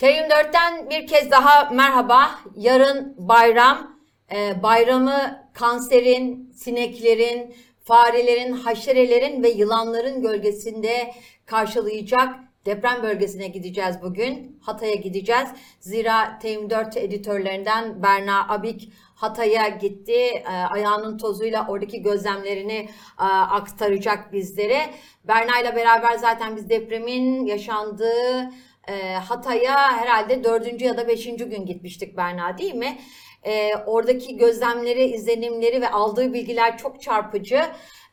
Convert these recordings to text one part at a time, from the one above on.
T24'ten bir kez daha merhaba. Yarın bayram. Ee, bayramı kanserin, sineklerin, farelerin, haşerelerin ve yılanların gölgesinde karşılayacak deprem bölgesine gideceğiz bugün. Hatay'a gideceğiz. Zira T24 editörlerinden Berna Abik Hatay'a gitti. Ee, ayağının tozuyla oradaki gözlemlerini e, aktaracak bizlere. Berna ile beraber zaten biz depremin yaşandığı e, Hatay'a herhalde dördüncü ya da beşinci gün gitmiştik Berna değil mi? E, oradaki gözlemleri, izlenimleri ve aldığı bilgiler çok çarpıcı.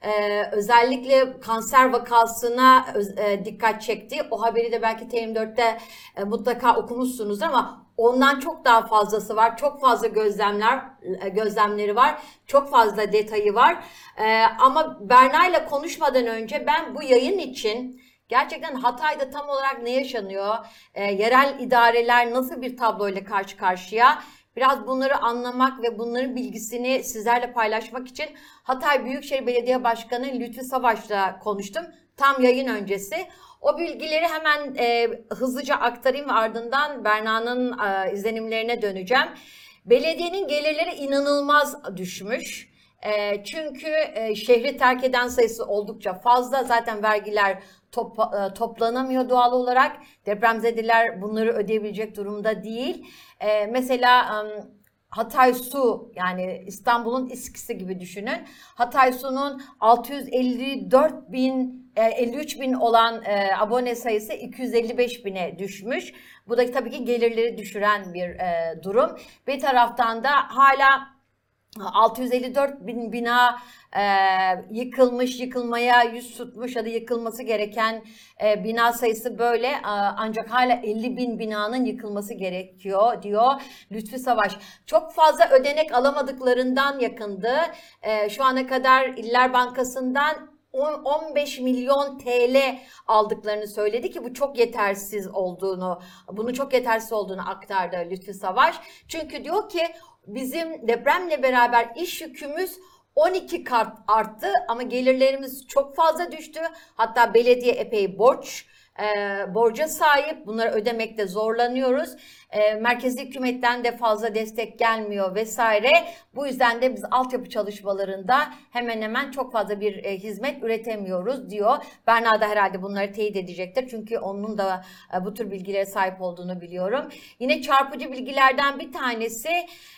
E, özellikle kanser vakasına e, dikkat çekti. O haberi de belki TM4'te e, mutlaka okumuşsunuz ama ondan çok daha fazlası var. Çok fazla gözlemler e, gözlemleri var. Çok fazla detayı var. E, ama Berna ile konuşmadan önce ben bu yayın için Gerçekten Hatay'da tam olarak ne yaşanıyor? Ee, yerel idareler nasıl bir tabloyla karşı karşıya? Biraz bunları anlamak ve bunların bilgisini sizlerle paylaşmak için Hatay Büyükşehir Belediye Başkanı Lütfi Savaş'la konuştum. Tam yayın öncesi. O bilgileri hemen e, hızlıca aktarayım ve ardından Berna'nın e, izlenimlerine döneceğim. Belediyenin gelirleri inanılmaz düşmüş. E, çünkü e, şehri terk eden sayısı oldukça fazla. Zaten vergiler top- e, toplanamıyor doğal olarak. Depremzedeler bunları ödeyebilecek durumda değil. E, mesela Hatay Su yani İstanbul'un İSKİ'si gibi düşünün. Hatay Su'nun 654 bin e, 53 bin olan e, abone sayısı 255 bine düşmüş. Bu da tabii ki gelirleri düşüren bir e, durum. Bir taraftan da hala 654 bin bina e, yıkılmış, yıkılmaya yüz tutmuş ya da yıkılması gereken e, bina sayısı böyle E, ancak hala 50 bin binanın yıkılması gerekiyor diyor Lütfi Savaş. Çok fazla ödenek alamadıklarından yakındı. E, şu ana kadar İller Bankası'ndan 10 15 milyon TL aldıklarını söyledi ki bu çok yetersiz olduğunu, bunu çok yetersiz olduğunu aktardı Lütfi Savaş. Çünkü diyor ki bizim depremle beraber iş yükümüz 12 kat arttı ama gelirlerimiz çok fazla düştü. Hatta belediye epey borç e, borca sahip. Bunları ödemekte zorlanıyoruz. E, merkezi hükümetten de fazla destek gelmiyor vesaire. Bu yüzden de biz altyapı çalışmalarında hemen hemen çok fazla bir e, hizmet üretemiyoruz diyor. Berna da herhalde bunları teyit edecektir. Çünkü onun da e, bu tür bilgilere sahip olduğunu biliyorum. Yine çarpıcı bilgilerden bir tanesi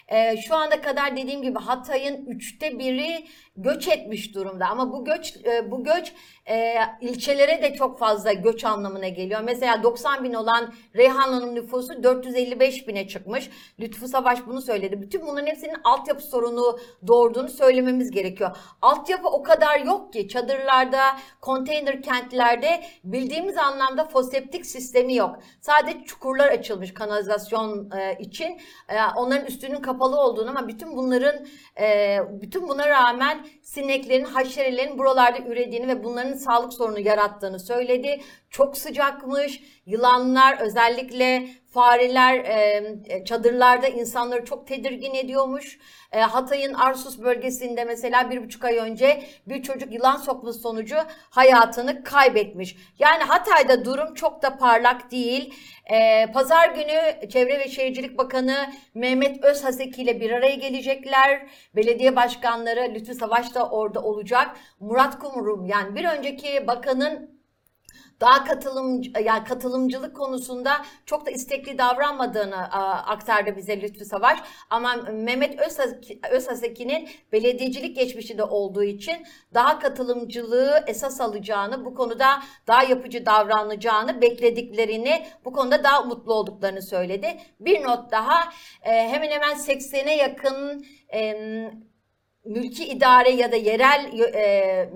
e, şu ana kadar dediğim gibi Hatay'ın üçte biri göç etmiş durumda. Ama bu göç e, bu göç e, ilçelere de çok fazla göç anlamına geliyor. Mesela 90 bin olan Reyhanlı'nın nüfusu 455 bine çıkmış. Lütfü Savaş bunu söyledi. Bütün bunların hepsinin altyapı sorunu doğurduğunu söylememiz gerekiyor. Altyapı o kadar yok ki çadırlarda, konteyner kentlerde bildiğimiz anlamda foseptik sistemi yok. Sadece çukurlar açılmış kanalizasyon e, için. E, onların üstünün kapalı olduğunu ama bütün bunların e, bütün buna rağmen sineklerin, haşerelerin buralarda ürediğini ve bunların sağlık sorunu yarattığını söyledi. Çok sıcakmış. Yılanlar özellikle fareler e, çadırlarda insanları çok tedirgin ediyormuş. E, Hatay'ın Arsus bölgesinde mesela bir buçuk ay önce bir çocuk yılan sokması sonucu hayatını kaybetmiş. Yani Hatay'da durum çok da parlak değil. E, Pazar günü Çevre ve Şehircilik Bakanı Mehmet Özhaseki ile bir araya gelecekler. Belediye başkanları Lütfü Savaş da orada olacak. Murat Kumurum yani bir önceki bakanın daha katılım yani katılımcılık konusunda çok da istekli davranmadığını aktardı bize Lütfü Savaş. Ama Mehmet Özhaseki- Özhaseki'nin belediyecilik geçmişi de olduğu için daha katılımcılığı esas alacağını, bu konuda daha yapıcı davranacağını beklediklerini, bu konuda daha mutlu olduklarını söyledi. Bir not daha e, hemen hemen 80'e yakın mülki idare ya da yerel e,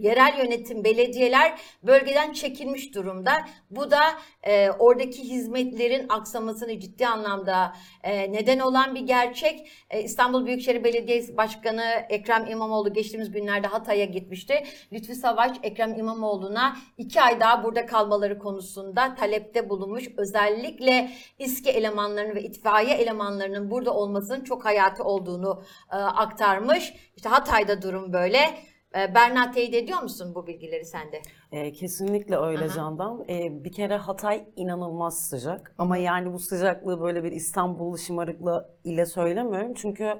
yerel yönetim belediyeler bölgeden çekilmiş durumda. Bu da e, oradaki hizmetlerin aksamasını ciddi anlamda e, neden olan bir gerçek. E, İstanbul Büyükşehir Belediyesi Başkanı Ekrem İmamoğlu geçtiğimiz günlerde Hatay'a gitmişti. Lütfü Savaş Ekrem İmamoğlu'na iki ay daha burada kalmaları konusunda talepte bulunmuş. Özellikle İSKİ elemanlarının ve itfaiye elemanlarının burada olmasının çok hayati olduğunu e, aktarmış. İşte Hatay'da durum böyle. E, Berna teyit ediyor musun bu bilgileri sende? E, kesinlikle öyle Aha. Candan. E, bir kere Hatay inanılmaz sıcak. Ama yani bu sıcaklığı böyle bir İstanbul şımarıklığı ile söylemiyorum. Çünkü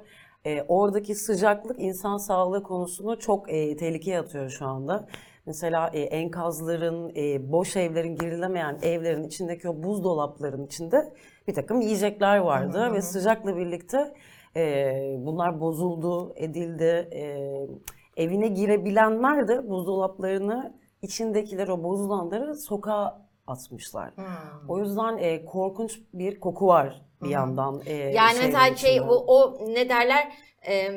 e, oradaki sıcaklık insan sağlığı konusunu çok e, tehlikeye atıyor şu anda. Mesela e, enkazların, e, boş evlerin, girilemeyen evlerin içindeki o buzdolapların içinde bir takım yiyecekler vardı. Ve sıcakla birlikte e, bunlar bozuldu, edildi. E, evine girebilenler de buzdolaplarını içindekileri, o bozulanları sokağa atmışlar. O yüzden e, korkunç bir koku var bir yandan. e, Yani mesela şey o, o ne derler e,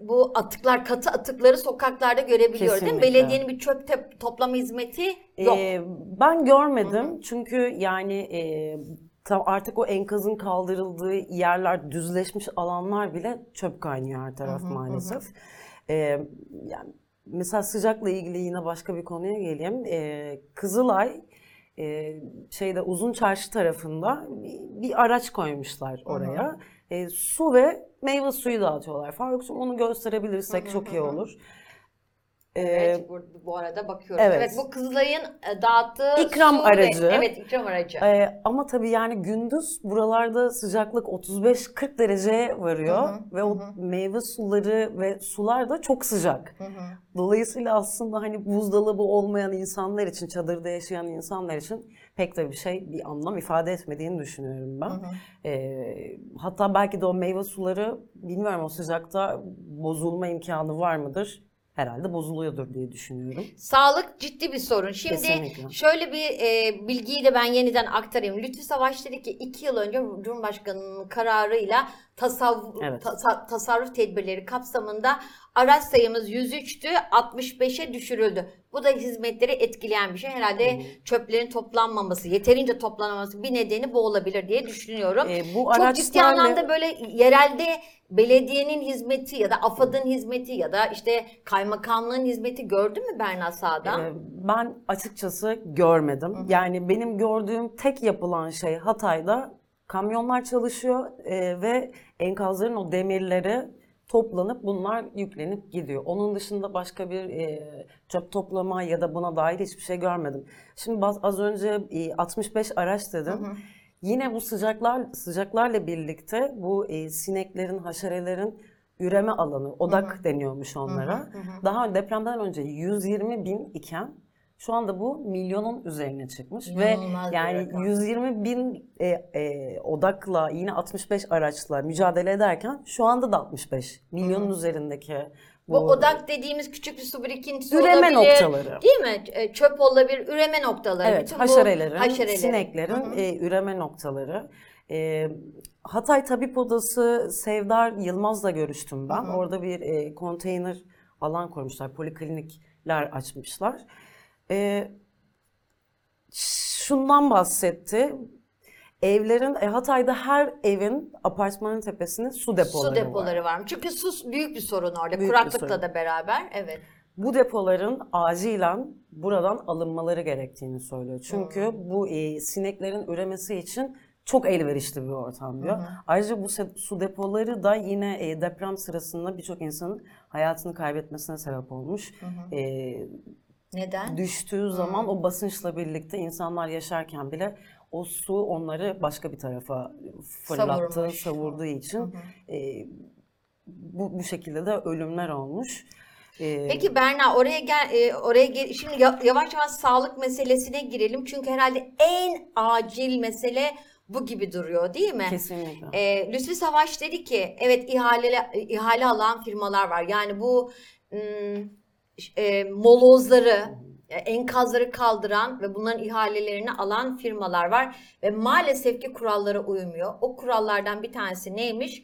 bu atıklar katı atıkları sokaklarda görebiliyoruz değil mi? Belediyenin bir çöp te- toplama hizmeti yok. Ee, ben görmedim çünkü yani e, tam artık o enkazın kaldırıldığı yerler, düzleşmiş alanlar bile çöp kaynıyor her taraf maalesef. Ee, yani mesela sıcakla ilgili yine başka bir konuya geleyim. Ee, Kızılay e, şeyde Uzun Çarşı tarafında bir, bir araç koymuşlar oraya. E, su ve meyve suyu dağıtıyorlar. Faruk'cum onu gösterebilirsek çok iyi olur. Ee, Evet, bu, bu arada bakıyoruz. Evet. evet. bu Kızılay'ın dağıttığı İkram su ve- aracı. evet, ikram aracı. Ee, ama tabii yani gündüz buralarda sıcaklık 35-40 dereceye varıyor Hı hı, ve o meyve suları ve sular da çok sıcak. Hı hı. Dolayısıyla aslında hani buzdolabı olmayan insanlar için, çadırda yaşayan insanlar için pek de bir şey, bir anlam ifade etmediğini düşünüyorum ben. Ee, hatta belki de o meyve suları bilmiyorum o sıcakta bozulma imkanı var mıdır? Herhalde bozuluyordur diye düşünüyorum. Sağlık ciddi bir sorun. Şimdi Kesinlikle. şöyle bir e, bilgiyi de ben yeniden aktarayım. Lütfü Savaş dedi ki iki yıl önce Cumhurbaşkanı'nın kararıyla tasavvuf, Evet. ta- tasarruf tedbirleri kapsamında araç sayımız 103'tü 65'e düşürüldü. Bu da hizmetleri etkileyen bir şey. Herhalde çöplerin toplanmaması, yeterince toplanmaması bir nedeni bu olabilir diye düşünüyorum. Ee, bu Çok ciddi araçlarla- anlamda böyle yerelde belediyenin hizmeti ya da AFAD'ın hizmeti ya da işte kaymakamlığın hizmeti gördün mü Berna sahada? Ee, Ben açıkçası görmedim. Yani benim gördüğüm tek yapılan şey Hatay'da kamyonlar çalışıyor e, ve enkazların o demirleri toplanıp bunlar yüklenip gidiyor. Onun dışında başka bir e, çöp toplama ya da buna dair hiçbir şey görmedim. Şimdi az önce e, 65 araç dedim. Yine bu sıcaklar sıcaklarla birlikte bu e, sineklerin, haşerelerin üreme alanı, odak deniyormuş onlara. Daha depremden önce 120 bin iken şu anda bu milyonun üzerine çıkmış İnanılmaz ve yani rakam. 120 bin e, e, odakla yine 65 araçla mücadele ederken şu anda da 65 milyonun üzerindeki Bu odak dediğimiz küçük bir su birikintisi Üreme olabilir. noktaları. Değil mi? E, Çöp olabilir, üreme noktaları. Evet, Bütün bu haşerelerin, haşerelerin. sineklerin e, üreme noktaları. E, Hatay Tabip Odası Sevdar Yılmaz'la görüştüm ben. Orada bir e, konteyner alan koymuşlar, poliklinikler açmışlar. E, şundan bahsetti. Evlerin, e, Hatay'da her evin apartmanın tepesinde su depoları, Su var. depoları var. Çünkü su büyük bir sorun orada. Büyük Kuraklıkla sorun. da beraber. Evet. Bu depoların acilen buradan alınmaları gerektiğini söylüyor. Çünkü bu e, sineklerin üremesi için çok elverişli bir ortam diyor. Ayrıca bu su depoları da yine e, deprem sırasında birçok insanın hayatını kaybetmesine sebep olmuş. E, Neden? düştüğü zaman o basınçla birlikte insanlar yaşarken bile o su onları başka bir tarafa fırlattı, Savurmuş. savurduğu için e, bu, bu şekilde de ölümler olmuş. E, Peki Berna oraya gel e, oraya gel şimdi ya- yavaş yavaş sağlık meselesine girelim. Çünkü herhalde en acil mesele bu gibi duruyor değil mi? Kesinlikle. E, Lütfi Savaş dedi ki evet ihale ihale alan firmalar var. Yani bu ım, e, molozları e, enkazları kaldıran ve bunların ihalelerini alan firmalar var ve maalesef ki kurallara uymuyor. O kurallardan bir tanesi neymiş?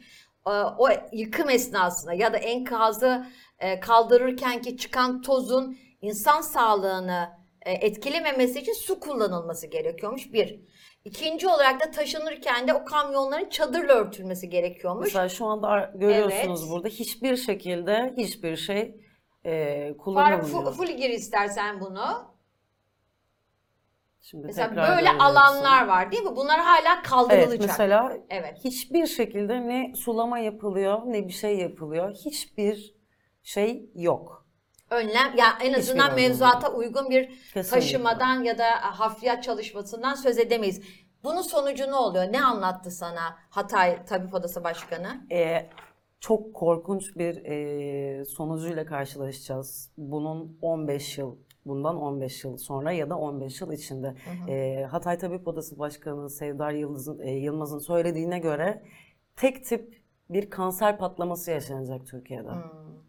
O yıkım esnasında ya da enkazı e, kaldırırken ki çıkan tozun insan sağlığını e, etkilememesi için su kullanılması gerekiyormuş bir. İkinci olarak da taşınırken de o kamyonların çadırla örtülmesi gerekiyormuş. Mesela şu anda görüyorsunuz Evet. burada hiçbir şekilde hiçbir şey e, Faruk kullanılmıyor. fu- full gir istersen bunu. Şimdi Mesela tekrar böyle alanlar var değil mi? Bunlar hala kaldırılacak. Evet mesela Evet. hiçbir şekilde ne sulama yapılıyor ne bir şey yapılıyor. Hiçbir şey yok. önlem ya en azından önlem mevzuata uygun bir Kesinlikle. taşımadan ya da hafriyat çalışmasından söz edemeyiz. Bunun sonucu ne oluyor? Ne anlattı sana Hatay Tabip Odası Başkanı? Ee, çok korkunç bir e, sonucuyla karşılaşacağız. Bunun 15 yıl, bundan 15 yıl sonra ya da 15 yıl içinde. Ee, Hatay Tabip Odası Başkanı Sevdar Yıldız'ın, e, Yılmaz'ın söylediğine göre tek tip bir kanser patlaması yaşanacak Türkiye'de.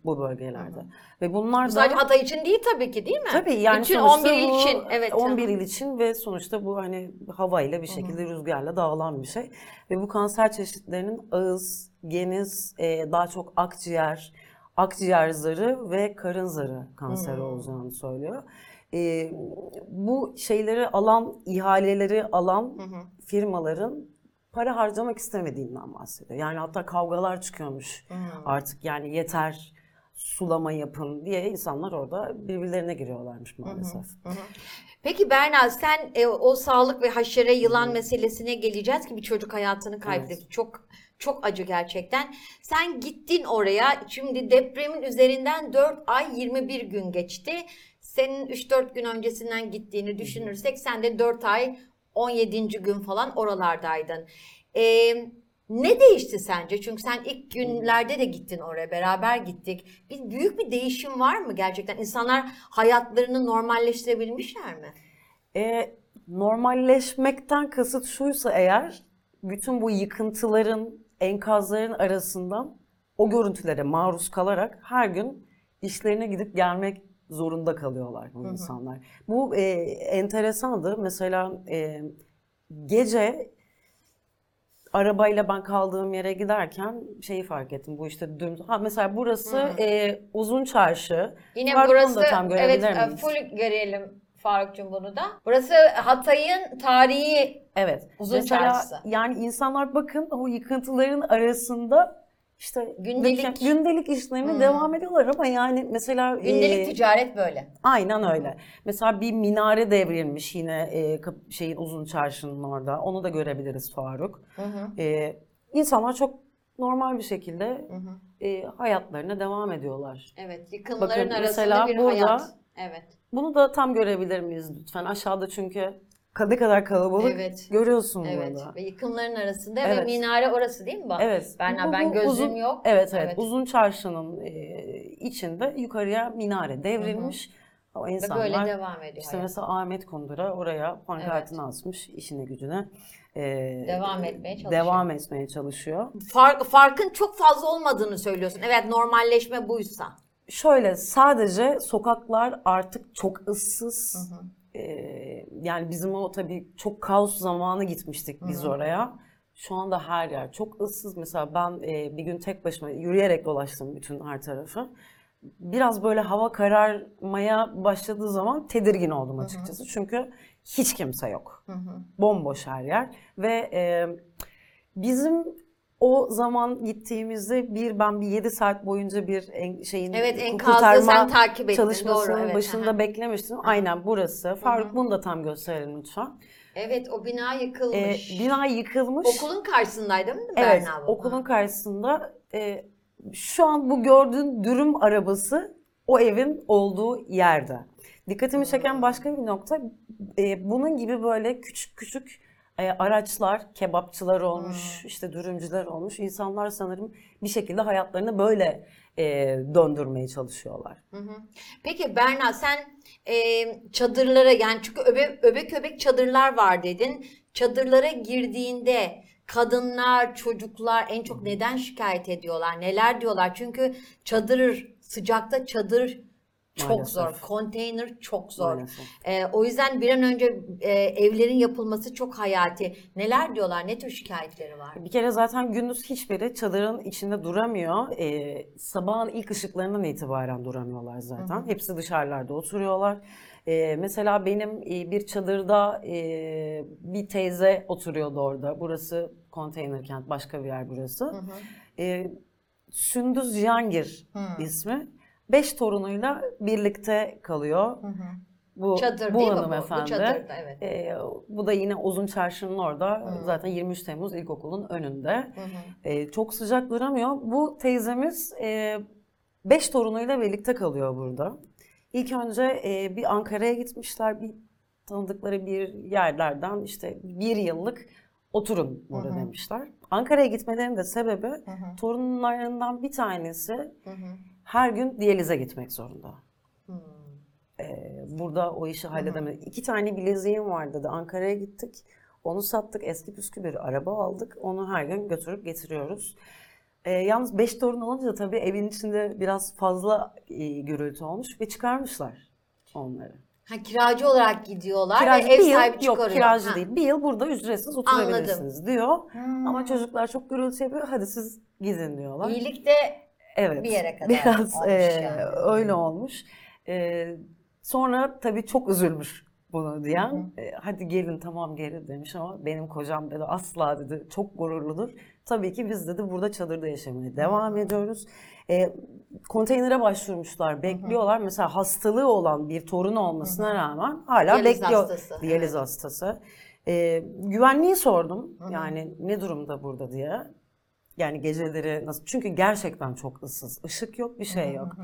Bu bölgelerde. Ve bunlar da... Sadece Hatay için değil tabii ki değil mi? Tabii yani Bütün sonuçta 11 il için. Evet. 11 il için ve sonuçta bu hani havayla bir şekilde rüzgarla dağılan bir şey. Ve bu kanser çeşitlerinin ağız, geniz, e, daha çok akciğer, akciğer zarı ve karın zarı kanseri olacağını söylüyor. E, bu şeyleri alan, ihaleleri alan firmaların para harcamak istemediğinden bahsediyor. Yani hatta kavgalar çıkıyormuş artık yani yeter sulama yapın diye insanlar orada birbirlerine giriyorlarmış maalesef. Peki Berna sen e, o sağlık ve haşere yılan meselesine geleceğiz ki bir çocuk hayatını kaybetti. Çok çok acı gerçekten. Sen gittin oraya. Şimdi depremin üzerinden 4 ay 21 gün geçti. Senin 3-4 gün öncesinden gittiğini düşünürsek sen de 4 ay 17. gün falan oralardaydın. E, ne değişti sence? Çünkü sen ilk günlerde de gittin oraya, beraber gittik. Bir büyük bir değişim var mı gerçekten? İnsanlar hayatlarını normalleştirebilmişler mi? E, normalleşmekten kasıt şuysa eğer bütün bu yıkıntıların, enkazların arasından o görüntülere maruz kalarak her gün işlerine gidip gelmek zorunda kalıyorlar bu insanlar. Bu e, enteresandı. Mesela e, gece arabayla ben kaldığım yere giderken şeyi fark ettim. Bu işte dün ha mesela burası e, uzun çarşı. Yine da burası tam evet görebilir e, miyiz? full görelim Faruk'cum bunu da. Burası Hatay'ın tarihi Evet. Uzun Mesela çarşısı. yani insanlar bakın o yıkıntıların arasında işte Gündelik. gündelik işlerine devam ediyorlar ama yani mesela gündelik e, ticaret böyle. aynen öyle. Mesela bir minare devrilmiş yine e, şeyin uzun çarşının orada. Onu da görebiliriz Faruk. E, insanlar çok normal bir şekilde e, hayatlarına devam ediyorlar. Evet, yıkımların Bakın, arasında mesela bir burada- hayat. Evet. Bunu da tam görebilir miyiz lütfen? Aşağıda çünkü ne kadar kalabalık Evet. görüyorsun Evet burada. ve yıkımların arasında ve Evet. minare orası değil mi? Bak? Evet. Berna Bu- ben bu gözüm uzun- yok. Evet, evet Uzun çarşının e, içinde yukarıya minare devrilmiş. O Ve insanlar böyle devam ediyor. işte hayat. mesela Ahmet Kundura oraya pankartını asmış işine gücüne. e, Devam etmeye çalışıyor. Devam etmeye çalışıyor. Fark, farkın çok fazla olmadığını söylüyorsun. Evet normalleşme buysa. Şöyle sadece sokaklar artık çok ıssız. E, yani bizim o tabii çok kaos zamanı gitmiştik biz oraya. Şu anda her yer çok ıssız. Mesela ben e, bir gün tek başıma yürüyerek dolaştım bütün her tarafı. Biraz böyle hava kararmaya başladığı zaman tedirgin oldum açıkçası. Çünkü hiç kimse yok. Bomboş her yer. Ve e, bizim o zaman gittiğimizde bir ben bir 7 saat boyunca bir en, şeyin Evet, enkazı kurtarma sen takip ettin, çalışmasının doğru, evet, başında aha. beklemiştim. Aynen burası. Faruk bunu da tam gösterelim lütfen. Evet o bina E, yıkılmış. bina yıkılmış. Okulun karşısındaydı değil mi Evet, Berna bu? okulun karşısında e, şu an bu gördüğün dürüm arabası o evin olduğu yerde. Dikkatimi çeken başka bir nokta e, bunun gibi böyle küçük küçük e, araçlar, kebapçılar olmuş, işte dürümcüler olmuş. İnsanlar sanırım bir şekilde hayatlarını böyle e, döndürmeye çalışıyorlar. Peki Berna sen e, çadırlara yani çünkü öbe, öbek öbek çadırlar var dedin. Çadırlara girdiğinde kadınlar, çocuklar en çok neden şikayet ediyorlar? Neler diyorlar? Çünkü çadır sıcakta çadır çok Maalesef. zor. Konteyner çok zor. Maalesef. E, o yüzden bir an önce e, evlerin yapılması çok hayati. Neler diyorlar? Ne tür şikayetleri var? Bir kere zaten gündüz hiçbiri çadırın içinde duramıyor. Ee, sabahın ilk ışıklarından itibaren duramıyorlar zaten. Hepsi dışarılarda oturuyorlar. Ee, mesela benim e, bir çadırda e, bir teyze oturuyordu orada. Burası konteyner kent, başka bir yer burası. Ee, Sündüz Cihangir ismi. Beş torunuyla birlikte kalıyor. Bu, Çadır bu değil mi bu? Bu hanımefendi. çadırda, evet. Ee, bu da yine Uzun Çarşı'nın orada. Zaten 23 Temmuz İlkokulu'nun önünde. Ee, çok sıcak duramıyor. Bu teyzemiz e, beş torunuyla birlikte kalıyor burada. İlk önce e, bir Ankara'ya gitmişler. Bir tanıdıkları bir yerlerden işte bir yıllık oturun burada demişler. Ankara'ya gitmelerinin de sebebi torunlarından bir tanesi her gün diyalize gitmek zorunda. Ee, burada o işi halledemedi. İki tane bileziğim var dedi. Ankara'ya gittik. Onu sattık. Eski püskü bir araba aldık. Onu her gün götürüp getiriyoruz. Ee, yalnız beş torun olunca tabii evin içinde biraz fazla e, gürültü olmuş ve çıkarmışlar onları. Ha, kiracı olarak gidiyorlar Kiracı ve ev yıl, sahibi yok çıkarıyor. kiracı Ha. değil. Bir yıl burada ücretsiz oturabilirsiniz diyor. Ama çocuklar çok gürültü yapıyor. Hadi siz gidin diyorlar. İyilik de Evet. bir yere kadar Biraz olmuş e, yani. öyle olmuş. E, sonra tabii çok üzülmüş bunu diyen. E, hadi gelin tamam gelin demiş ama benim kocam dedi asla dedi çok gururludur. Tabii ki biz dedi burada çadırda yaşamaya devam ediyoruz. E, konteynere başvurmuşlar, bekliyorlar. Mesela hastalığı olan bir torun olmasına rağmen hala Diyaliz bekliyor. hastası, Diyaliz hastası. E, güvenliği sordum. Yani ne durumda burada diye. Yani geceleri nasıl? Çünkü gerçekten çok ıssız. Işık yok, bir şey yok.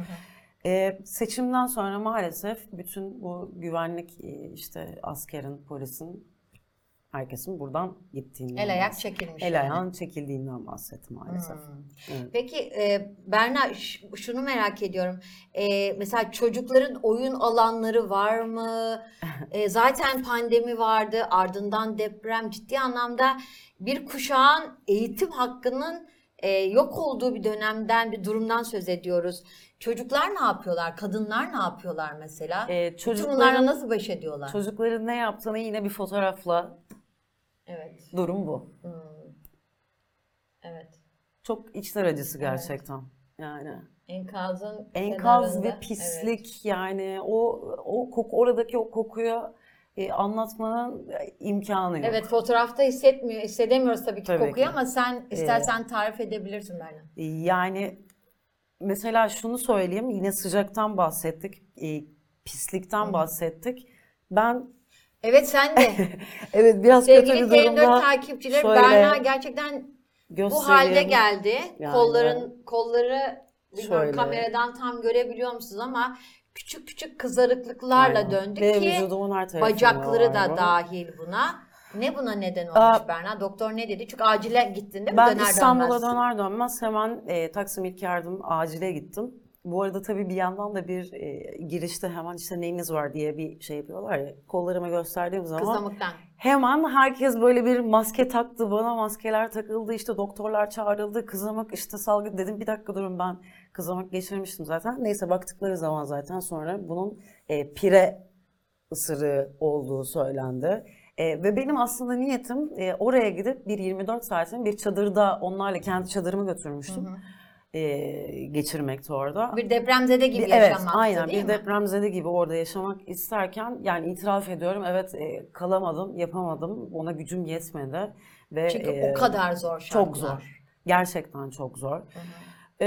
Ee, seçimden sonra maalesef bütün bu güvenlik işte askerin, polisin, herkesin buradan gittiğinden el ayak çekilmiş. El yani. ayağın çekildiğinden bahsetti maalesef. Evet. Peki e, Berna şunu merak ediyorum. E, mesela çocukların oyun alanları var mı? E, zaten pandemi vardı, ardından deprem ciddi anlamda bir kuşağın eğitim hakkının e, yok olduğu bir dönemden, bir durumdan söz ediyoruz. Çocuklar ne yapıyorlar? Kadınlar ne yapıyorlar mesela? Ee, Bütün bunlarla çocukların, nasıl baş ediyorlar? çocukların ne yaptığını yine bir fotoğrafla Evet, durum bu. evet. Çok içler acısı gerçekten. Yani. Enkazın Enkaz kenarında, ve pislik yani o o koku oradaki o kokuyu e, anlatmanın imkanı yok. Evet fotoğrafta hissetmiyor, hissedemiyoruz tabii ki Tabii kokuyu ki. ama sen istersen tarif edebilirsin Berna. Yani mesela şunu söyleyeyim yine sıcaktan bahsettik, e, pislikten bahsettik. Ben Evet sen de. evet biraz kötü Sevgili bir TM4 durumda takipçileri şöyle Berna gerçekten bu halde geldi. Yani. Kolların kolları bilmiyorum Şöyle. kameradan tam görebiliyor musunuz ama küçük küçük kızarıklıklarla Aynen. döndü Ve ki bacakları da var dahil buna. Ne buna neden olmuş Aa, Berna? Doktor ne dedi? Çünkü acile gittin değil mi? Ben Döner İstanbul'a dönmez. döner dönmez hemen e, Taksim İlk Yardım acile gittim. Bu arada tabii bir yandan da bir e, girişte hemen işte neyiniz var diye bir şey yapıyorlar ya. Kollarıma gösterdiğim zaman Kızamıktan. hemen herkes böyle bir maske taktı. Bana maskeler takıldı. işte doktorlar çağrıldı. Kızamık işte salgın dedim bir dakika durun ben kızamık geçirmiştim zaten. Neyse baktıkları zaman zaten sonra bunun e, pire ısırığı olduğu söylendi. E, ve benim aslında niyetim e, oraya gidip bir 24 saatin bir çadırda onlarla kendi çadırımı götürmüştüm. E, geçirmekti orada. Bir depremzede gibi Bir- evet, yaşamaktı aynen değil bir mi? depremzede gibi orada yaşamak isterken yani itiraf ediyorum evet e, kalamadım, yapamadım. Ona gücüm yetmedi ve Çünkü e, o kadar zor şartlar. çok zor. Gerçekten çok zor. E,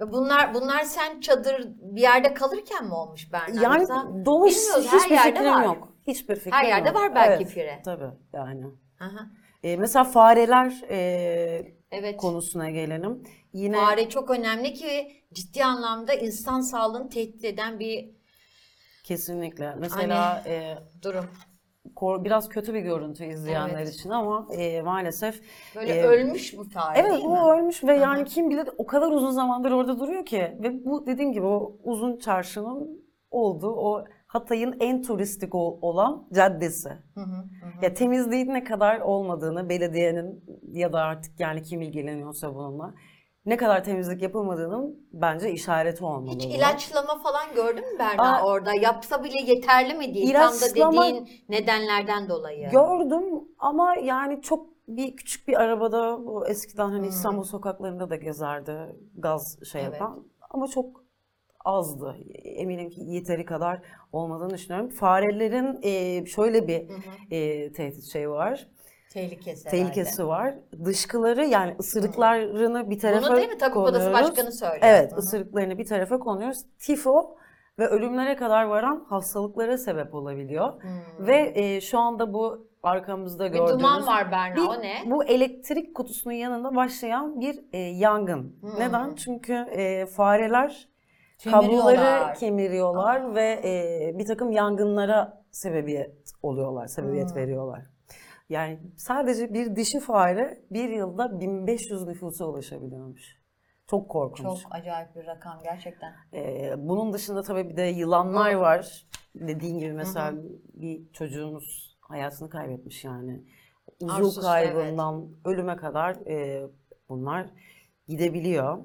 Ve bunlar bunlar sen çadır bir yerde kalırken mi olmuş Berna? yani dolu hiçbir fikrim var. yok. Hiçbir fikrim Her yerde yok. var belki evet, pire. Tabii yani. Aha, E, mesela fareler e, Evet. konusuna gelelim. Yine Fare çok önemli ki ciddi anlamda insan sağlığını tehdit eden bir kesinlikle. Mesela Hani e, durum. biraz kötü bir görüntü izleyenler Evet. için ama e, maalesef Böyle e, ölmüş bu fare Evet değil mi? o ölmüş ve Aha. yani kim bilir o kadar uzun zamandır orada duruyor ki ve bu dediğim gibi o uzun çarşının olduğu o Hatay'ın en turistik ol- olan caddesi. Hı hı, hı. Ya temizliğin ne kadar olmadığını belediyenin ya da artık yani kim ilgileniyorsa bununla ne kadar temizlik yapılmadığının bence işareti olmalı. Hiç bu. ilaçlama falan gördün mü Berna Aa, orada? Yapsa bile yeterli mi değil? Tam da dediğin nedenlerden dolayı. Gördüm ama yani çok bir küçük bir arabada bu eskiden hani Hmm. İstanbul sokaklarında da gezerdi gaz şey Evet. yapan ama çok azdı. Eminim ki yeteri kadar olmadığını düşünüyorum. Farelerin e, şöyle bir Hı hı. e, tehdit şey var. Tehlikesi Tehlikesi var. Dışkıları yani ısırıklarını bir tarafa Bunu değil mi? Tabip Odası konuyoruz. Başkanı söylüyor. Evet, Hı hı. ısırıklarını bir tarafa konuyoruz. Tifo ve ölümlere kadar varan hastalıklara sebep olabiliyor. Hmm. Ve e, şu anda bu arkamızda Bir gördüğünüz duman var Berna. bir- o ne? bu elektrik kutusunun yanında başlayan bir e, yangın. Hmm. Neden? Çünkü e, fareler. Kabloları kemiriyorlar ve e, bir takım yangınlara sebebiyet oluyorlar, sebebiyet Hmm. veriyorlar. Yani sadece bir dişi fare bir yılda 1500 nüfusa ulaşabiliyormuş. Çok korkunç. Çok acayip bir rakam gerçekten. Ee, bunun dışında tabii bir de yılanlar var. Dediğin gibi mesela bir çocuğumuz hayatını kaybetmiş yani. Uzuv kaybından ölüme kadar e, bunlar gidebiliyor.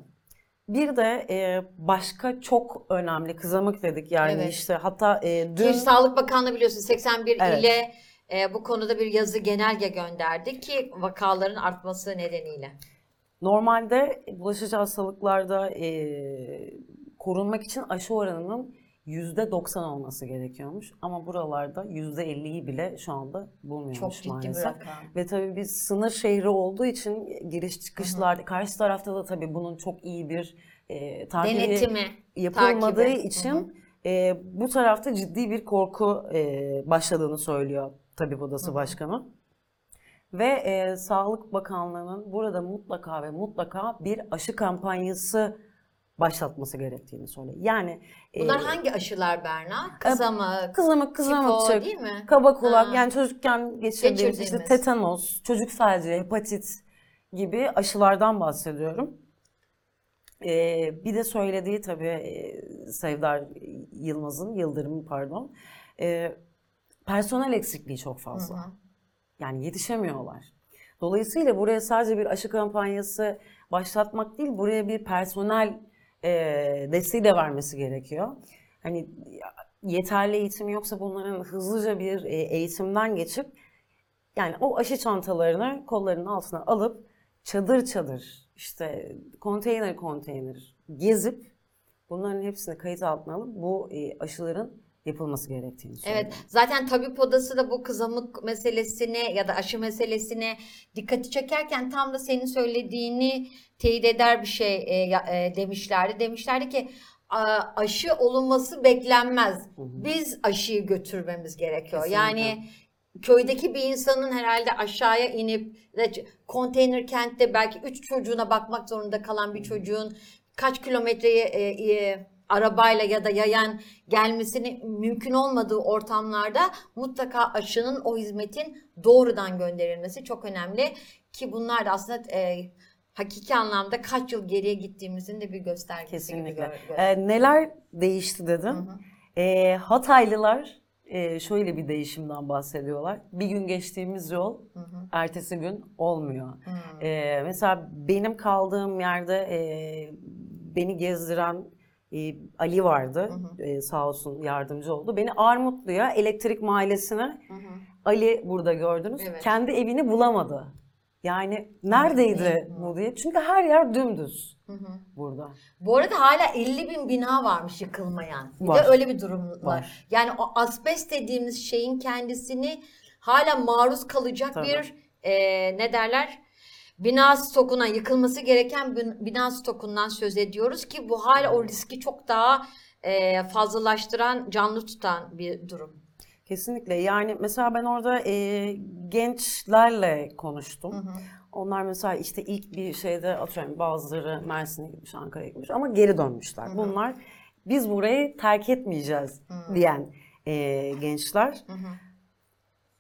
Bir de e, başka çok önemli kızamık dedik yani Evet. işte hatta e, dün Ki Sağlık Bakanlığı biliyorsun 81 Evet. ile e, bu konuda bir yazı genelge gönderdi ki vakaların artması nedeniyle. Normalde bulaşıcı hastalıklarda e, korunmak için aşı oranının %90 olması gerekiyormuş. Ama buralarda %50'yi bile şu anda bulmuyormuş Çok ciddi bir maalesef. rakam. Ve tabii biz sınır şehri olduğu için giriş çıkışlar, karşı tarafta da tabii bunun çok iyi bir e, takibi Denetimi, yapılmadığı takibi. için e, bu tarafta ciddi bir korku e, başladığını söylüyor Tabip Odası Başkanı. Ve e, Sağlık Bakanlığı'nın burada mutlaka ve mutlaka bir aşı kampanyası başlatması gerektiğini söylüyor. Yani e, Bunlar hangi aşılar Berna? Kızamık, kızamık, tifo kızamıkçık, değil mi? kaba kulak Ha. yani çocukken geçirdiğimiz, işte tetanos, çocuk felci, hepatit gibi aşılardan bahsediyorum. Ee, bir de söylediği tabii e, Sevdar Yılmaz'ın, Yıldırım pardon, e, personel eksikliği çok fazla. Hı hı. Yani yetişemiyorlar. Dolayısıyla buraya sadece bir aşı kampanyası başlatmak değil, buraya bir personel e, desteği de vermesi gerekiyor. Hani yeterli eğitim yoksa bunların hızlıca bir e, eğitimden geçip yani o aşı çantalarını kollarının altına alıp çadır çadır işte konteyner konteyner gezip bunların hepsini kayıt altına alıp bu aşıların yapılması gerektiğini söylüyor. Evet, zaten tabip odası da bu kızamık meselesine ya da aşı meselesine dikkati çekerken tam da senin söylediğini teyit eder bir şey e, e, demişlerdi. Demişlerdi ki aşı olunması beklenmez. Biz aşıyı götürmemiz gerekiyor. Kesinlikle. Yani köydeki bir insanın herhalde aşağıya inip konteyner kentte belki üç çocuğuna bakmak zorunda kalan bir çocuğun kaç kilometreyi e, e, arabayla ya da yayan gelmesini mümkün olmadığı ortamlarda mutlaka aşının o hizmetin doğrudan gönderilmesi çok önemli ki bunlar da aslında e, hakiki anlamda kaç yıl geriye gittiğimizin de bir göstergesi gibi gör- gör- Ee, neler değişti dedim. Ee, Hataylılar e, şöyle bir değişimden bahsediyorlar. Bir gün geçtiğimiz yol ertesi gün olmuyor. Ee, mesela benim kaldığım yerde e, beni gezdiren e, Ali vardı. E, sağ olsun yardımcı oldu. Beni Armutlu'ya elektrik mahallesine Ali burada gördünüz. Evet. Kendi evini bulamadı. Yani neredeydi bu diye. Çünkü her yer dümdüz burada. Bu arada hala 50 bin bina varmış yıkılmayan. Bir Var. de öyle bir durum var. Var. Yani o asbest dediğimiz şeyin kendisini hala maruz kalacak Tabii. bir e, ne derler? Bina stokuna yıkılması gereken bin- bina stokundan söz ediyoruz ki bu hala o riski çok daha e, fazlalaştıran, canlı tutan bir durum. Kesinlikle. Yani mesela ben orada e, gençlerle konuştum. Onlar mesela işte ilk bir şeyde atıyorum bazıları Mersin'e gitmiş, Ankara'ya gitmiş ama geri dönmüşler. Bunlar biz burayı terk etmeyeceğiz diyen e, gençler.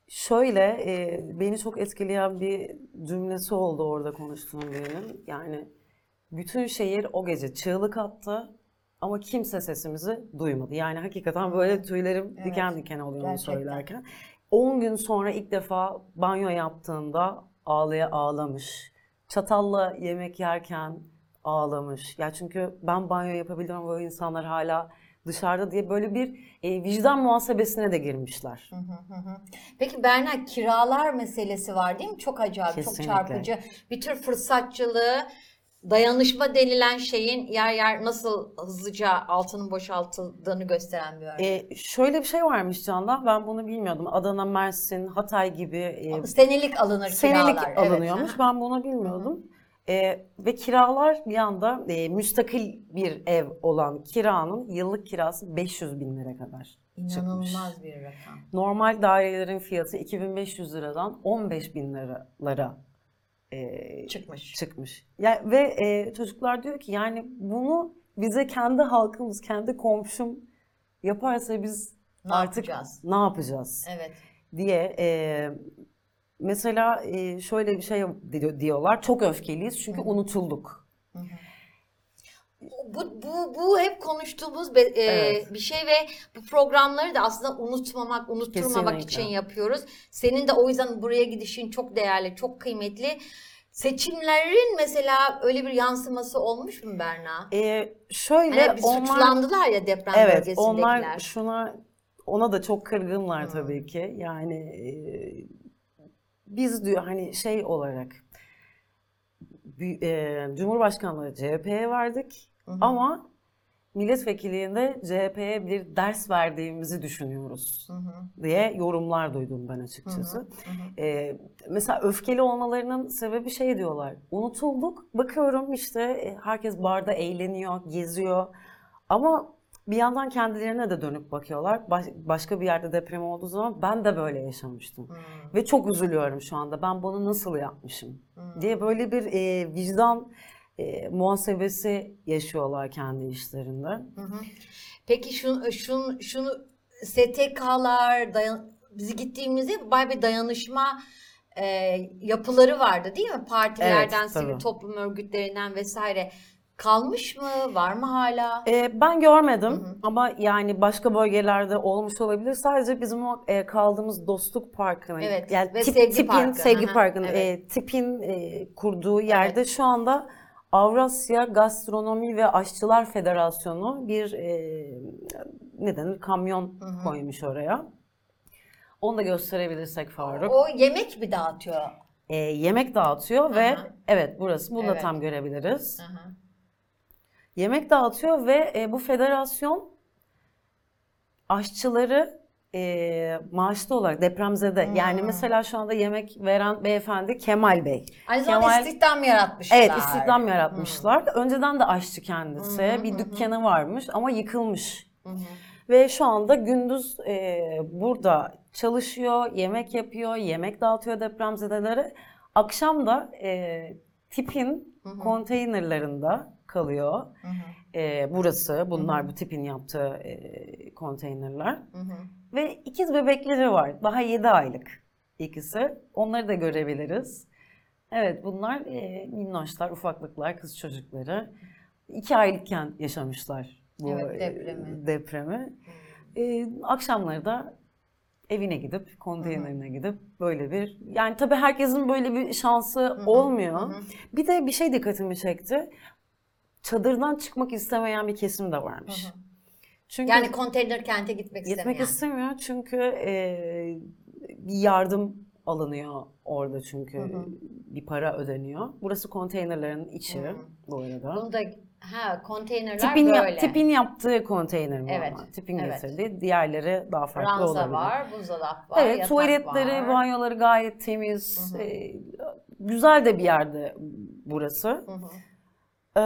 Şöyle e, beni çok etkileyen bir cümlesi oldu orada konuştuğum birinin. Yani bütün şehir o gece çığlık attı ama kimse sesimizi duymadı. Yani hakikaten böyle tüylerim diken diken oluyor onu söylerken. 10 gün sonra ilk defa banyo yaptığında ağlaya ağlamış. Çatalla yemek yerken ağlamış. Ya çünkü ben banyo yapabiliyorum böyle insanlar hala dışarıda diye böyle bir e, vicdan muhasebesine de girmişler. Peki Berna kiralar meselesi var değil mi? Çok acayip, çok Kesinlikle. çarpıcı. Bir tür fırsatçılığı, dayanışma denilen şeyin yer yer nasıl hızlıca altının boşaltıldığını gösteren bir örnek. E, şöyle bir şey varmış Candan, ben bunu bilmiyordum. Adana, Mersin, Hatay gibi e, Senelik alınır senelik kiralar. alınıyormuş. Evet. Ben bunu bilmiyordum. E, ve kiralar bir anda e, müstakil bir ev olan kiranın yıllık kirası 500 bin lira kadar çıkmış. İnanılmaz bir rakam. Normal dairelerin fiyatı 2500 liradan 15 bin liralara e, Çıkmış. çıkmış. Ya, ve e, çocuklar diyor ki yani bunu bize kendi halkımız, kendi komşum yaparsa biz Ne artık yapacağız? ne yapacağız Evet. diye e, mesela e, şöyle bir şey di- diyorlar. Çok öfkeliyiz çünkü unutulduk. Bu, bu, bu hep konuştuğumuz be- e, Evet. bir şey ve bu programları da aslında unutmamak, unutturmamak Kesinlikle. için yapıyoruz. Senin de o yüzden buraya gidişin çok değerli, çok kıymetli. Seçimlerin mesela öyle bir yansıması olmuş mu Berna? E, şöyle bir onlar suçlandılar ya deprem Evet, bölgesindekiler. onlar şuna ona da çok kırgınlar Hmm. tabii ki. Yani e, biz diyor hani şey olarak e, Cumhurbaşkanlığı CHP'ye verdik Hı hı. ama milletvekilliğinde CHP'ye bir ders verdiğimizi düşünüyoruz Hı hı, diye yorumlar duydum ben hı hı, açıkçası. hı hı. Ee, mesela öfkeli olmalarının sebebi şey diyorlar. Unutulduk. Bakıyorum işte e, herkes barda eğleniyor, geziyor. Ama bir yandan kendilerine de dönüp bakıyorlar. Baş- başka bir yerde deprem olduğu zaman ben de böyle yaşamıştım. Hmm. Ve çok üzülüyorum şu anda. Ben bunu nasıl yapmışım Hmm. diye böyle bir e, vicdan e, muhasebesi yaşıyorlar kendi işlerinde. Hı hı. Peki şun, şun, şunu STK'lar dayan, biz gittiğimizde bay bir dayanışma e, yapıları vardı değil mi? Partilerden, Evet, sivil toplum örgütlerinden vesaire. Kalmış mı? Var mı hala? E, ben görmedim Hı hı. ama yani başka bölgelerde olmuş olabilir. Sadece bizim o e, kaldığımız Dostluk Parkı'nın Evet, yani ve tip- Sevgi tipin Parkı. Sevgi Hı hı, Parkı'nın evet. e, tipin e, kurduğu yerde şu anda Avrasya Gastronomi ve Aşçılar Federasyonu bir e, ne denir kamyon Hı hı. koymuş oraya. Onu da gösterebilirsek Faruk. O yemek mi dağıtıyor? E, yemek dağıtıyor ve hı. evet burası bunu da Evet. tam görebiliriz. Hı hı. Yemek dağıtıyor ve e, bu federasyon aşçıları e, maaşlı olarak depremzede yani Hmm. mesela şu anda yemek veren beyefendi Kemal Bey. Aynı zamanda Kemal- istihdam yaratmışlar. Evet istihdam yaratmışlar. Önceden de aşçı kendisi. Hı, bir hı. dükkanı varmış ama yıkılmış. Hı hı. Ve şu anda gündüz e, burada çalışıyor, yemek yapıyor, yemek dağıtıyor depremzedelere. Akşam da e, tipin Hı hı. konteynerlarında kalıyor. Hı hı. E, burası, bunlar bu tipin yaptığı e, konteynerler. Hı hı. Ve ikiz bebekleri var. Daha 7 aylık ikisi. Onları da görebiliriz. Evet bunlar e, minnoşlar, ufaklıklar, kız çocukları. 2 aylıkken yaşamışlar bu Evet, depremi. depremi. E, akşamları da evine gidip, konteynerine gidip böyle bir... Yani tabii herkesin böyle bir şansı olmuyor. Hı hı. Bir de bir şey dikkatimi çekti. Çadırdan çıkmak istemeyen bir kesim de varmış. Hı hı. Çünkü Yani konteyner kente gitmek gitmek istemeyen. istemiyor çünkü e, bir yardım alınıyor orada çünkü Hı hı. bir para ödeniyor. Burası konteynerlerin içi Hı. bu arada. Bunu da ha konteynerler Tipin, yap- böyle. tipin yaptığı konteyner mi Evet, ama? Tipin evet. getirdiği. Diğerleri daha farklı Ranza olabilir. var, buzdolap var, Evet, tuvaletleri, var. banyoları gayet temiz. Hı hı. e, güzel de bir yerde burası. Hı hı. Ee,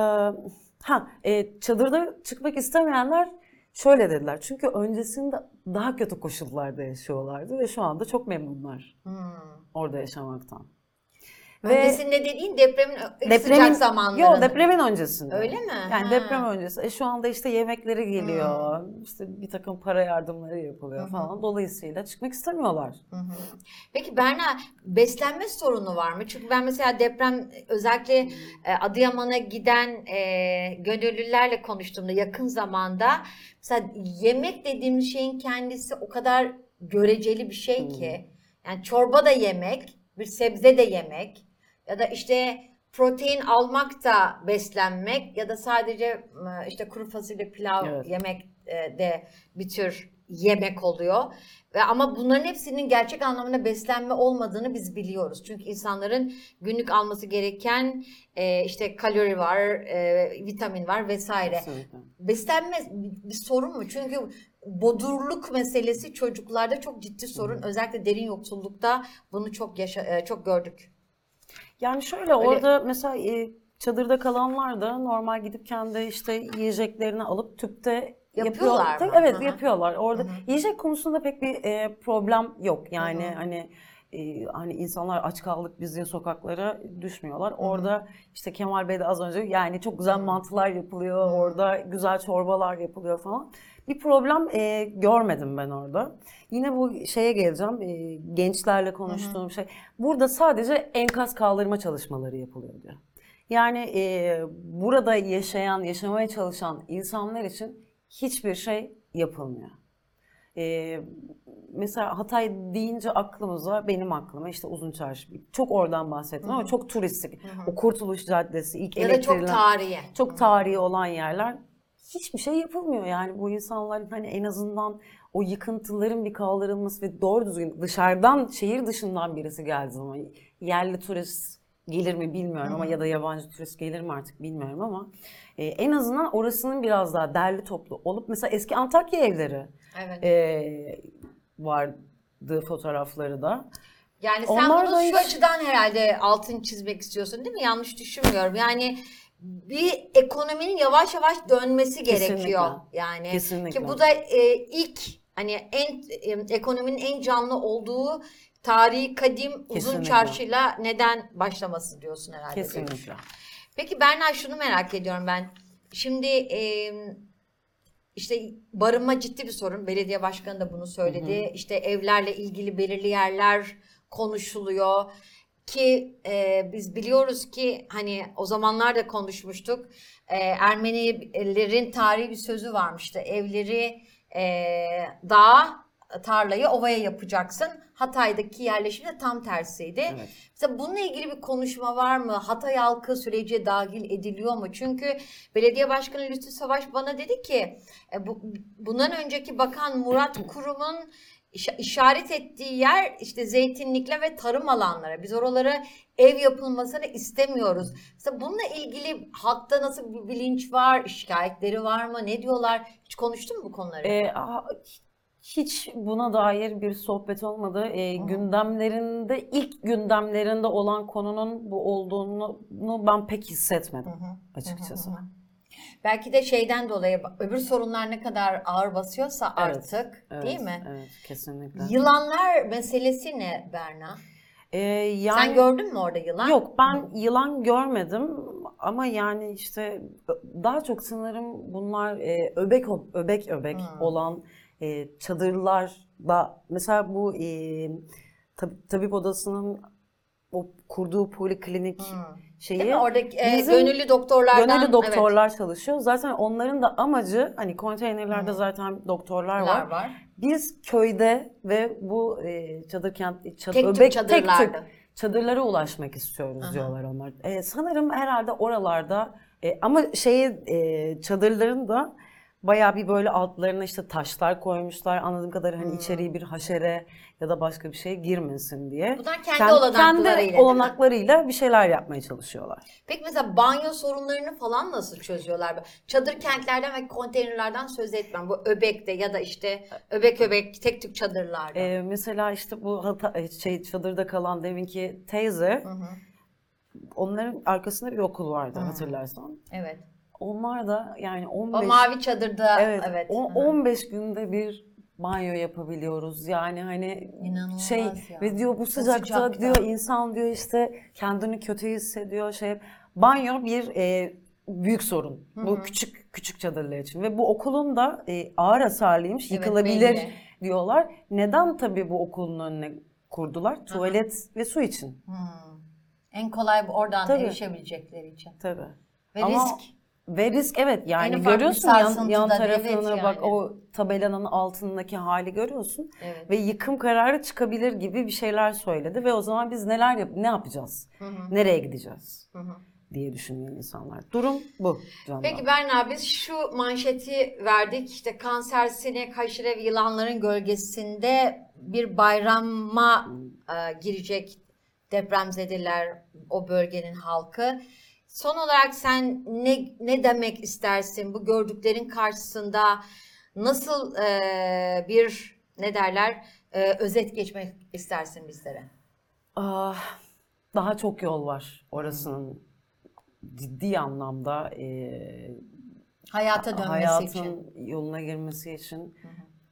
ha, e, çadırda çıkmak istemeyenler şöyle dediler. Çünkü öncesinde daha kötü koşullarda yaşıyorlardı ve şu anda çok memnunlar Hmm. orada yaşamaktan. Öncesinde dediğin depremin depremin sıcak zamanları. Yok, depremin öncesinde. Öyle mi? Yani Ha. deprem öncesi. E, şu anda işte yemekleri geliyor. işte bir takım para yardımları yapılıyor Hı hı. falan. Dolayısıyla çıkmak istemiyorlar. Hı hı. Peki Berna beslenme sorunu var mı? Çünkü ben mesela deprem özellikle e, Adıyaman'a giden e, gönüllülerle konuştuğumda yakın zamanda mesela yemek dediğimiz şeyin kendisi o kadar göreceli bir şey ki. Yani çorba da yemek, bir sebze de yemek ya da işte protein almak da beslenmek ya da sadece e, işte kuru fasulye pilav Evet. yemek e, de bir tür yemek oluyor. Ve ama bunların hepsinin gerçek anlamda beslenme olmadığını biz biliyoruz. Çünkü insanların günlük alması gereken e, işte kalori var, e, vitamin var vesaire. Kesinlikle. Beslenme bir sorun mu? Çünkü bodurluk meselesi çocuklarda çok ciddi sorun. Özellikle derin yoksullukta bunu çok yaşa, e, çok gördük. Yani şöyle orada mesela e, çadırda kalanlar da normal gidip kendi işte yiyeceklerini alıp tüpte Yapıyorlar yapıyor- mı? Evet Hı hı. yapıyorlar. Orada Hı hı. yiyecek konusunda pek bir e, problem yok. Yani Hı hı. hani e, hani insanlar aç kaldık biz diye sokaklara düşmüyorlar. Orada işte Kemal Bey de az önce yani çok güzel mantılar yapılıyor. Orada güzel çorbalar yapılıyor falan. Bir problem e, görmedim ben orada. Yine bu şeye geleceğim. e, gençlerle konuştuğum şey. Burada sadece enkaz kaldırma çalışmaları yapılıyor diyor. Yani e, burada yaşayan, yaşamaya çalışan insanlar için hiçbir şey yapılmıyor. E, mesela Hatay deyince aklımıza, benim aklıma işte Uzun Çarşı. Çok oradan bahsettim ama çok turistik. O Kurtuluş Caddesi, ilk Ya da çok elektriğinden- tarihi. çok tarihi olan yerler hiçbir şey yapılmıyor yani bu insanların hani en azından o yıkıntıların bir kaldırılması ve doğru düzgün dışarıdan şehir dışından birisi geldiği zaman yerli turist gelir mi bilmiyorum ama ya da yabancı turist gelir mi artık bilmiyorum ama e, en azından orasının biraz daha derli toplu olup mesela eski Antakya evleri Evet. e, vardı fotoğrafları da. Yani sen Onlar bunu şu hiç- açıdan herhalde altın çizmek istiyorsun değil mi? Yanlış düşünmüyorum. Yani bir ekonominin yavaş yavaş dönmesi Kesinlikle. gerekiyor. Yani Kesinlikle. ki bu da e, ilk hani en e, ekonominin en canlı olduğu tarihi kadim uzun Kesinlikle. çarşıyla neden başlaması diyorsun herhalde. Kesinlikle. Peki Berna şunu merak ediyorum ben. Şimdi e, işte barınma ciddi bir sorun. Belediye başkanı da bunu söyledi. İşte evlerle ilgili belirli yerler konuşuluyor ki e, biz biliyoruz ki hani o zamanlar da konuşmuştuk. E, Ermenilerin tarihi bir sözü varmıştı. Evleri e, dağa, tarlayı ovaya yapacaksın. Hatay'daki yerleşim de tam tersiydi. Evet. Mesela bununla ilgili bir konuşma var mı? Hatay halkı sürece dahil ediliyor mu? Çünkü belediye başkanı Lütfü Savaş bana dedi ki e, bu, bundan önceki bakan Murat Kurum'un işaret ettiği yer işte zeytinlikle ve tarım alanları. Biz oralara ev yapılmasını istemiyoruz. Mesela bununla ilgili halkta nasıl bir bilinç var? Şikayetleri var mı? Ne diyorlar? Hiç konuştun mu bu konuları? Ee, hiç buna dair bir sohbet olmadı. Ee, gündemlerinde, ilk gündemlerinde olan konunun bu olduğunu ben pek hissetmedim açıkçası. Belki de şeyden dolayı öbür sorunlar ne kadar ağır basıyorsa Evet, artık Evet, değil mi? Evet, kesinlikle. Yılanlar meselesi ne Berna? Ee, yani Sen gördün mü orada yılan? Yok ben yılan görmedim ama yani işte daha çok sanırım bunlar e, öbek öbek öbek olan e, çadırlarda mesela bu e, tab- tabip odasının o kurduğu poliklinik şeyi Değil mi? Oradaki e, bizim gönüllü doktorlardan gönüllü evet, doktorlar çalışıyor. Zaten onların da amacı hani konteynerlerde zaten doktorlar var. var. Biz köyde ve bu e, çadır kent çadır, Tek öbek, çadırlarda. tek tük çadırlara ulaşmak istiyoruz diyorlar onlar. E, sanırım herhalde oralarda e, ama şeyi e, çadırların da bayağı bir böyle altlarına işte taşlar koymuşlar. Anladığım kadarıyla hani içeriye bir haşere ya da başka bir şey girmesin diye. Bunlar kendi Kend- olanaklarıyla, değil mi? kendi olanaklarıyla bir şeyler yapmaya çalışıyorlar. Peki mesela banyo sorunlarını falan nasıl çözüyorlar? Çadır kentlerden ve konteynerlerden söz etmem. Bu Öbek'te ya da işte Öbek Öbek tek tük çadırlarda. E, mesela işte bu hata, e, şey çadırda kalan deminki teyze onların arkasında bir okul vardı hatırlarsan. evet. Onlar da yani 15 O mavi çadırda evet, evet. o- Hı hı. 15 günde bir banyo yapabiliyoruz. Yani hani İnanılmaz şey ya. ve diyor bu sıcakta, sıcakta. diyor insan diyor işte kendini kötü hissediyor şey. Banyo bir e, büyük sorun. Bu küçük küçük çadırlar için ve bu okulun da e, ağır hasarlıymış, Evet, yıkılabilir belli. diyorlar. Neden tabii bu okulun önüne kurdular? Tuvalet ve su için. Hmm. En kolay oradan Tabii. erişebilecekleri için. Tabii. Ve Ama- risk. Ve risk evet yani bir görüyorsun yan, yan tarafını evet bak yani. o tabelanın altındaki hali görüyorsun. Evet. Ve yıkım kararı çıkabilir gibi bir şeyler söyledi ve o zaman biz neler yap ne yapacağız? Nereye gideceğiz? diye düşünüyor insanlar. Durum bu Candan. Peki Berna biz şu manşeti verdik. İşte kanser, sinek, haşere ve yılanların gölgesinde bir bayrama e, girecek depremzedeler o bölgenin halkı. Son olarak sen ne ne demek istersin bu gördüklerin karşısında nasıl e, bir ne derler e, özet geçmek istersin bizlere? Ah, daha çok yol var orasının ciddi anlamda e, Hayata dönmesi hayatın için. yoluna girmesi için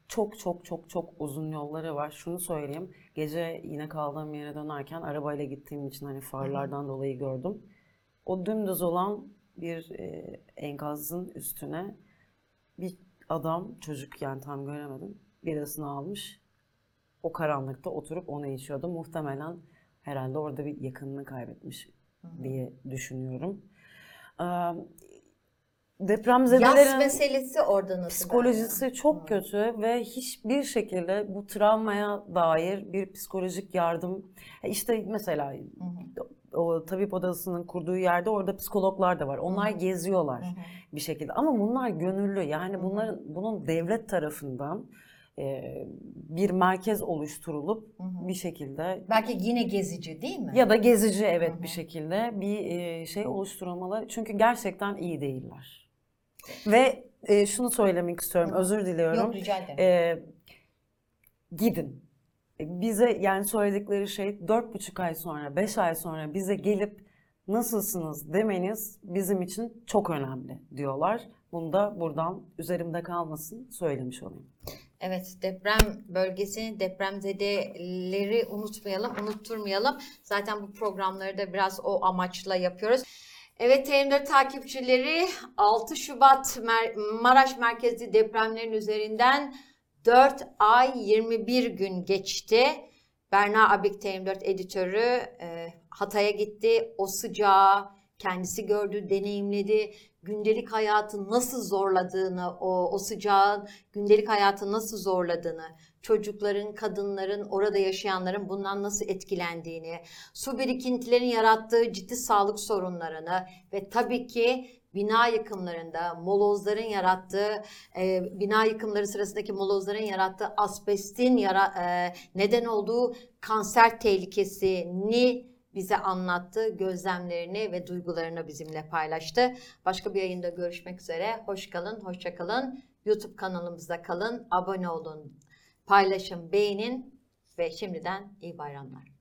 çok çok çok çok uzun yolları var. Şunu söyleyeyim. Gece yine kaldığım yere dönerken arabayla gittiğim için hani farlardan dolayı gördüm. O dümdüz olan bir e, enkazın üstüne bir adam, çocuk yani tam göremedim, birasını almış. O karanlıkta oturup onu içiyordu. Muhtemelen herhalde orada bir yakınını kaybetmiş diye düşünüyorum. Ee, Yas Depremzedelerin meselesi orada nasıl? psikolojisi çok kötü ve hiçbir şekilde bu travmaya dair bir psikolojik yardım işte mesela o tabip odasının kurduğu yerde orada psikologlar da var. Onlar geziyorlar bir şekilde ama bunlar gönüllü. Yani bunların bunun devlet tarafından e, bir merkez oluşturulup bir şekilde Belki yine gezici değil mi? ya da gezici evet bir şekilde bir e, şey oluşturulmalı. Çünkü gerçekten iyi değiller. Ve e, şunu söylemek istiyorum. Özür diliyorum. Yok rica ederim. E, gidin. E, Bize yani söyledikleri şey dört buçuk ay sonra, beş ay sonra bize gelip nasılsınız demeniz bizim için çok önemli diyorlar. Bunu da buradan üzerimde kalmasın söylemiş olayım. Evet deprem bölgesini depremzedeleri unutmayalım, unutturmayalım. Zaten bu programları da biraz o amaçla yapıyoruz. Evet TM4 takipçileri 6 Şubat Mer- Maraş merkezli depremlerin üzerinden 4 ay 21 gün geçti. Berna Abik TM4 editörü e, Hatay'a gitti. O sıcağı kendisi gördü, deneyimledi. Gündelik hayatı nasıl zorladığını, o, o sıcağın gündelik hayatı nasıl zorladığını, çocukların, kadınların, orada yaşayanların bundan nasıl etkilendiğini, su birikintilerinin yarattığı ciddi sağlık sorunlarını ve tabii ki bina yıkımlarında molozların yarattığı, e, bina yıkımları sırasındaki molozların yarattığı asbestin yara, e, neden olduğu kanser tehlikesini bize anlattı, gözlemlerini ve duygularını bizimle paylaştı. Başka bir yayında görüşmek üzere. Hoş kalın, hoşça kalın. YouTube kanalımızda kalın, abone olun, paylaşın, beğenin ve şimdiden iyi bayramlar.